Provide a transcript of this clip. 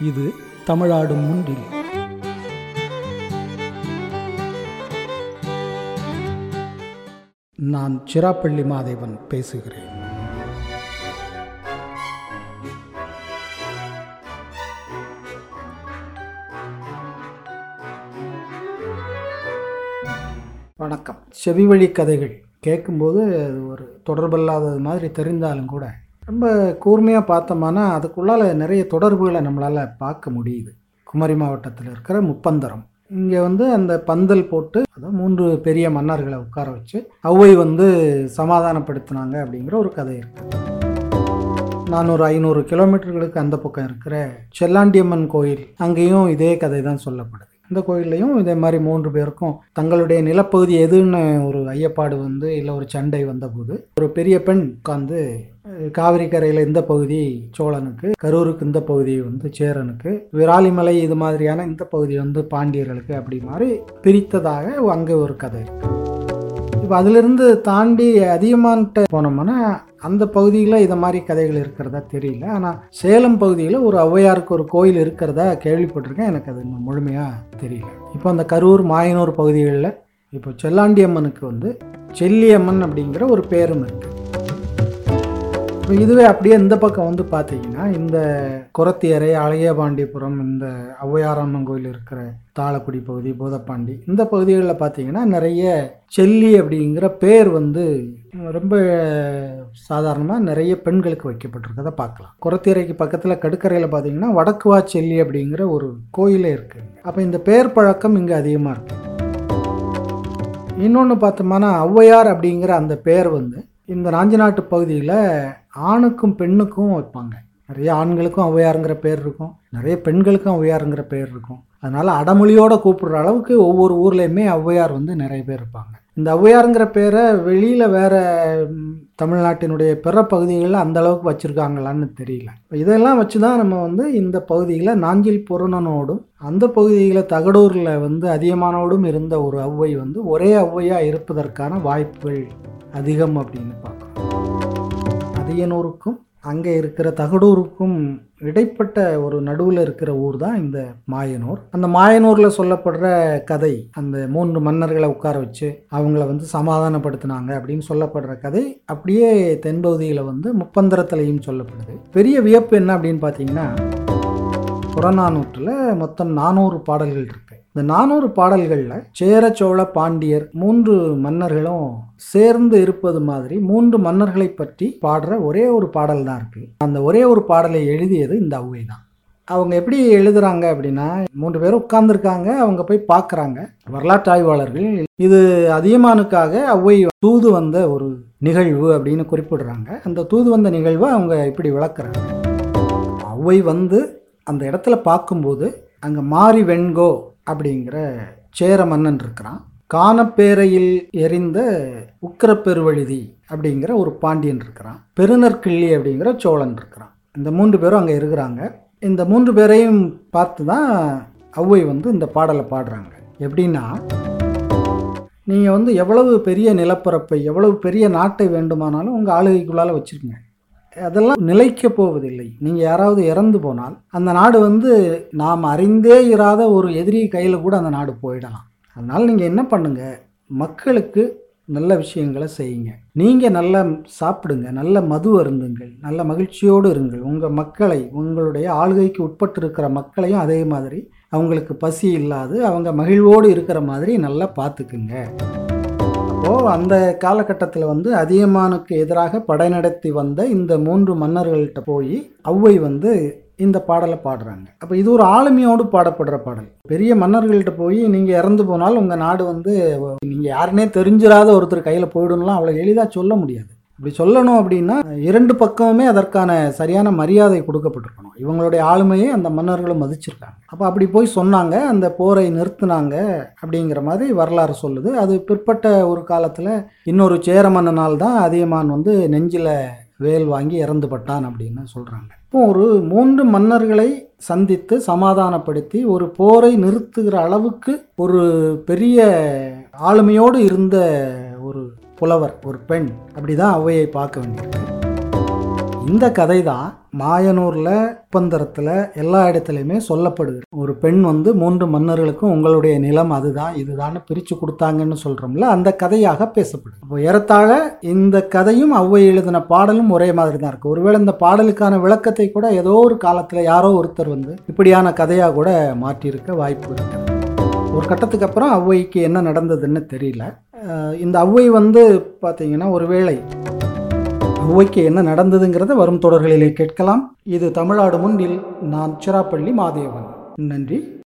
இது தமிழாடும் முன்றில். நான் சிராப்பள்ளி மாதேவன் பேசுகிறேன். வணக்கம். செவிவழி கதைகள் கேட்கும்போது அது ஒரு தொடர்பில்லாதது மாதிரி தெரிந்தாலும் கூட ரொம்ப கூர்மையாக பார்த்தோம்னா அதுக்குள்ளால் நிறைய தொடர்புகளை நம்மளால் பார்க்க முடியுது. குமரி மாவட்டத்தில் இருக்கிற முப்பந்தரம். இங்கே வந்து அந்த பந்தல் போட்டு அதாவது மூன்று பெரிய மன்னர்களை உட்கார வச்சு அவ்வை வந்து சமாதானப்படுத்தினாங்க அப்படிங்கிற ஒரு கதை இருக்குது நானூறு ஐநூறு கிலோமீட்டர்களுக்கு அந்த பக்கம் இருக்கிற செல்லாண்டியம்மன் கோயில் அங்கேயும் இதே கதை தான் சொல்லப்படுது. இந்த கோயில்லையும் இதே மாதிரி மூன்று பேருக்கும் தங்களுடைய நிலப்பகுதி எதுன்னு ஒரு ஐயப்பாடு வந்து இல்லை ஒரு சண்டை வந்தபோது ஒரு பெரிய பெண் உட்காந்து காவிரி கரையில் இந்த பகுதி சோழனுக்கு கரூருக்கு இந்த பகுதி வந்து சேரனுக்கு விராலிமலை இது மாதிரியான இந்த பகுதி வந்து பாண்டியர்களுக்கு அப்படி மாதிரி பிரித்ததாக அங்கே ஒரு கதை இப்போ அதிலிருந்து தாண்டி அதிகமான்ட்டு போனோம்னா அந்த பகுதியில் இதை மாதிரி கதைகள் இருக்கிறதா தெரியல. ஆனால் சேலம் பகுதியில் ஒரு ஔவையாருக்கு ஒரு கோயில் இருக்கிறதா கேள்விப்பட்டிருக்கேன். எனக்கு அது இன்னும் முழுமையாக தெரியல. இப்போ அந்த கரூர் மாயனூர் பகுதிகளில் இப்போ செல்லாண்டியம்மனுக்கு வந்து செல்லியம்மன் அப்படிங்கிற ஒரு பேரும் இருக்குது இப்போ இதுவே அப்படியே இந்த பக்கம் வந்து பார்த்தீங்கன்னா இந்த குரத்தியரை அழகியபாண்டியபுரம் இந்த ஔவையாரம்மன் கோயில் இருக்கிற தாளக்குடி பகுதி போதப்பாண்டி இந்த பகுதிகளில் பார்த்தீங்கன்னா நிறைய செல்லி அப்படிங்கிற பேர் வந்து ரொம்ப சாதாரணமாக நிறைய பெண்களுக்கு வைக்கப்பட்டிருக்கதை பார்க்கலாம். குரத்தீரைக்கு பக்கத்தில் கடுக்கரையில் பார்த்தீங்கன்னா வடக்குவா செல்லி அப்படிங்கிற ஒரு கோயிலே இருக்குது அப்போ இந்த பேர் பழக்கம் இங்கே அதிகமாக இருக்குது இன்னொன்று பார்த்தோம்னா ஔவையார் அப்படிங்கிற அந்த பேர் வந்து இந்த நாஞ்சிநாட்டு பகுதியில் ஆணுக்கும் பெண்ணுக்கும் வைப்பாங்க. நிறைய ஆண்களுக்கும் ஔவையாருங்கிற பேர் இருக்கும். நிறைய பெண்களுக்கும் ஔவையாருங்கிற பேர் இருக்கும். அதனால் அடமொழியோடு கூப்பிடுற அளவுக்கு ஒவ்வொரு ஊர்லேயுமே ஔவையார் வந்து நிறைய பேர் இருப்பாங்க. இந்த ஔவையாருங்கிற பேரை வெளியில் வேறு தமிழ்நாட்டினுடைய பிற பகுதிகளில் அந்த அளவுக்கு வச்சுருக்காங்களான்னு தெரியல. இப்போ இதெல்லாம் வச்சு தான் நம்ம வந்து இந்த பகுதியில் நாஞ்சில் பொருணனோடும் அந்த பகுதியில் தகடூரில் வந்து அதிகமானோடும் இருந்த ஒரு ஔவை வந்து ஒரே ஔவையாக இருப்பதற்கான வாய்ப்புகள் அதிகம் அப்படின்னு பார்க்குறோம். அதியனூருக்கும் அங்கே இருக்கிற தகடூருக்கும் இடைப்பட்ட ஒரு நடுவில் இருக்கிற ஊர் தான் இந்த மாயனூர். அந்த மாயனூரில் சொல்லப்படுற கதை அந்த மூன்று மன்னர்களை உட்கார வச்சு அவங்கள வந்து சமாதானப்படுத்தினாங்க அப்படின்னு சொல்லப்படுற கதை அப்படியே தென்பகுதியில் வந்து முப்பந்தரத்துலையும் சொல்லப்படுது. பெரிய வியப்பு என்ன அப்படின்னு பார்த்தீங்கன்னா புறநானூற்றில் மொத்தம் நானூறு பாடல்கள் இருக்கு. இந்த நானூறு பாடல்களில் சேர சோழ பாண்டியர் மூன்று மன்னர்களும் சேர்ந்து இருப்பது மாதிரி மூன்று மன்னர்களை பற்றி பாடுற ஒரே ஒரு பாடல் தான் இருக்குது அந்த ஒரே ஒரு பாடலை எழுதியது இந்த ஔவை தான். அவங்க எப்படி எழுதுறாங்க அப்படின்னா மூன்று பேரும் உட்கார்ந்துருக்காங்க அவங்க போய் பார்க்குறாங்க. வரலாற்று ஆய்வாளர்கள் இது அதியமானுக்காக ஔவை தூது வந்த ஒரு நிகழ்வு அப்படின்னு குறிப்பிடுறாங்க. அந்த தூது வந்த நிகழ்வை அவங்க இப்படி விளக்குறாங்க. ஔவை வந்து அந்த இடத்துல பார்க்கும்போது அங்கே மாரி வெண்கோ அப்படிங்கிற சேர மன்னன் இருக்கிறான். காணப்பேரையில் எரிந்த உக்கரப்பெருவழுதி அப்படிங்கிற ஒரு பாண்டியன் இருக்கிறான். பெருநற்கிள்ளி அப்படிங்கிற சோழன் இருக்கிறான். இந்த மூன்று பேரும் அங்கே இருக்கிறாங்க. இந்த மூன்று பேரையும் பார்த்து தான் ஔவை வந்து இந்த பாடலை பாடுறாங்க. எப்படின்னா நீங்கள் வந்து எவ்வளவு பெரிய நிலப்பரப்பை எவ்வளவு பெரிய நாட்டை வேண்டுமானாலும் உங்கள் ஆளுகைக்குள்ளால் வச்சுருக்கீங்க அதெல்லாம் நிலைக்க போவதில்லை. நீங்கள் யாராவது இறந்து போனால் அந்த நாடு வந்து நாம் அறிந்தே இராத ஒரு எதிரி கையில் கூட அந்த நாடு போயிடலாம். அதனால் நீங்கள் என்ன பண்ணுங்கள் மக்களுக்கு நல்ல விஷயங்களை செய்யுங்க. நீங்கள் நல்லா சாப்பிடுங்க நல்ல மது அருந்துங்கள் நல்ல மகிழ்ச்சியோடு இருங்கள். உங்கள் மக்களை உங்களுடைய ஆளுகைக்கு உட்பட்டு இருக்கிற மக்களையும் அதே மாதிரி அவங்களுக்கு பசி இல்லாது அவங்க மகிழ்வோடு இருக்கிற மாதிரி நல்லா பார்த்துக்குங்க. அந்த காலகட்டத்தில் வந்து அதியமானுக்கு எதிராக படை நடத்தி வந்த இந்த மூன்று மன்னர்கள்ட்ட போய் ஔவை வந்து இந்த பாடலை பாடுறாங்க. அப்போ இது ஒரு ஆளுமையோடு பாடப்படுற பாடல். பெரிய மன்னர்கள்ட்ட போய் நீங்கள் இறந்து போனால் உங்கள் நாடு வந்து நீங்கள் யாருனே தெரிஞ்சிடாத ஒருத்தர் கையில் போயிடும்லாம் அவ்வளோ எளிதாக சொல்ல முடியாது. இப்படி சொல்லணும் அப்படின்னா இரண்டு பக்கமுமே அதற்கான சரியான மரியாதை கொடுக்கப்பட்டிருக்கணும். இவங்களுடைய ஆளுமையை அந்த மன்னர்களும் மதிச்சிருக்காங்க. அப்போ அப்படி போய் சொன்னாங்க அந்த போரை நிறுத்தினாங்க அப்படிங்கிற மாதிரி வரலாறு சொல்லுது. அது பிற்பட்ட ஒரு காலத்தில் இன்னொரு சேர மன்னனால் தான் அதியமான் வந்து நெஞ்சில் வேல் வாங்கி இறந்து பட்டான் அப்படின்னு சொல்கிறாங்க இப்போ ஒரு மூன்று மன்னர்களை சந்தித்து சமாதானப்படுத்தி ஒரு போரை நிறுத்துகிற அளவுக்கு ஒரு பெரிய ஆளுமையோடு இருந்த புலவர் ஒரு பெண். அப்படி தான் ஔவையை பார்க்க வேண்டியிருக்கு இந்த கதை தான் மாயனூரில் ஒப்பந்தரத்தில் எல்லா இடத்துலையுமே சொல்லப்படுது. ஒரு பெண் வந்து மூன்று மன்னர்களுக்கும் உங்களுடைய நிலம் அதுதான் இதுதான் பிரித்து கொடுத்தாங்கன்னு சொல்கிறோம்ல அந்த கதையாக பேசப்படுது. அப்போ ஏறத்தாழ இந்த கதையும் ஔவை எழுதின பாடலும் ஒரே மாதிரி தான் இருக்குது ஒருவேளை இந்த பாடலுக்கான விளக்கத்தை கூட ஏதோ ஒரு காலத்தில் யாரோ ஒருத்தர் வந்து இப்படியான கதையாக கூட மாற்றியிருக்க வாய்ப்பு இருக்குது ஒரு கட்டத்துக்கு அப்புறம் ஔவைக்கு என்ன நடந்ததுன்னு தெரியல. இந்த அவ்வை வந்து பார்த்தீங்கன்னா ஒருவேளை அவ்வைக்கு என்ன நடந்ததுங்கிறத வரும் தொடர்களிலே கேட்கலாம். இது தமிழ்நாடு முன்னில் நான் சிராப்பள்ளி மாதேவன். நன்றி.